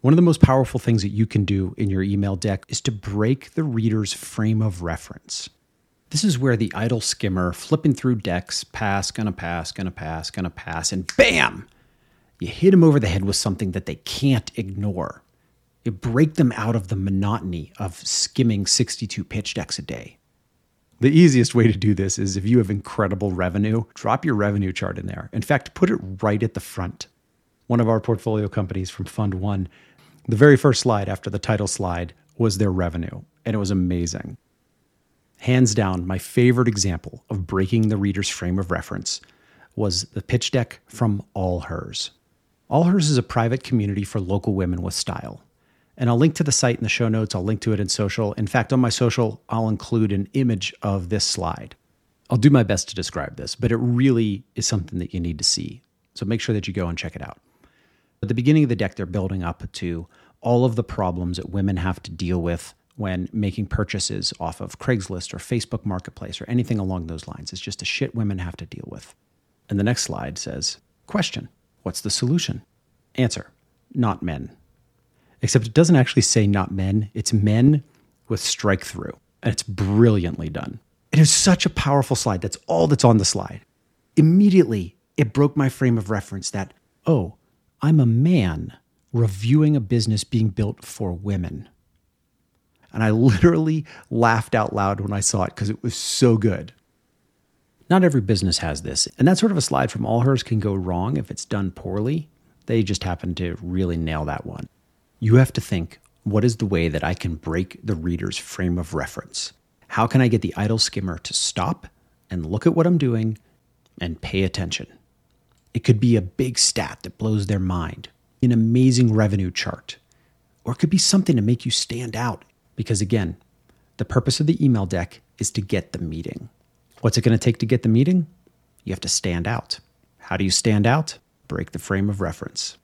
One of the most powerful things that you can do in your email deck is to break the reader's frame of reference. This is where the idle skimmer flipping through decks, pass, gonna pass, gonna pass, gonna pass, and bam! You hit them over the head with something that they can't ignore. You break them out of the monotony of skimming 62 pitch decks a day. The easiest way to do this is if you have incredible revenue, drop your revenue chart in there. In fact, put it right at the front. One of our portfolio companies from Fund One, the very first slide after the title slide was their revenue, and it was amazing. Hands down, my favorite example of breaking the reader's frame of reference was the pitch deck from Allhers. All Hers is a private community for local women with style. And I'll link to the site in the show notes. I'll link to it in social. In fact, on my social, I'll include an image of this slide. I'll do my best to describe this, but it really is something that you need to see. So make sure that you go and check it out. The beginning of the deck, they're building up to all of the problems that women have to deal with when making purchases off of Craigslist or Facebook Marketplace or anything along those lines. It's just a shit women have to deal with. And the next slide says, Question What's the solution? Answer Not men except it doesn't actually say not men, it's men with strike through. And it's brilliantly done. It is such a powerful slide. That's all that's on the slide. Immediately, it broke my frame of reference that, oh, I'm a man reviewing a business being built for women. And I literally laughed out loud when I saw it because it was so good. Not every business has this. And that sort of a slide from Allhers can go wrong if it's done poorly. They just happen to really nail that one you have to think what is the way that I can break the reader's frame of reference? How can I get the idle skimmer to stop and look at what I'm doing and pay attention? It could be a big stat that blows their mind, an amazing revenue chart, or it could be something to make you stand out. Because again, the purpose of the email deck is to get the meeting. What's it going to take to get the meeting? You have to stand out. How do you stand out? Break the frame of reference.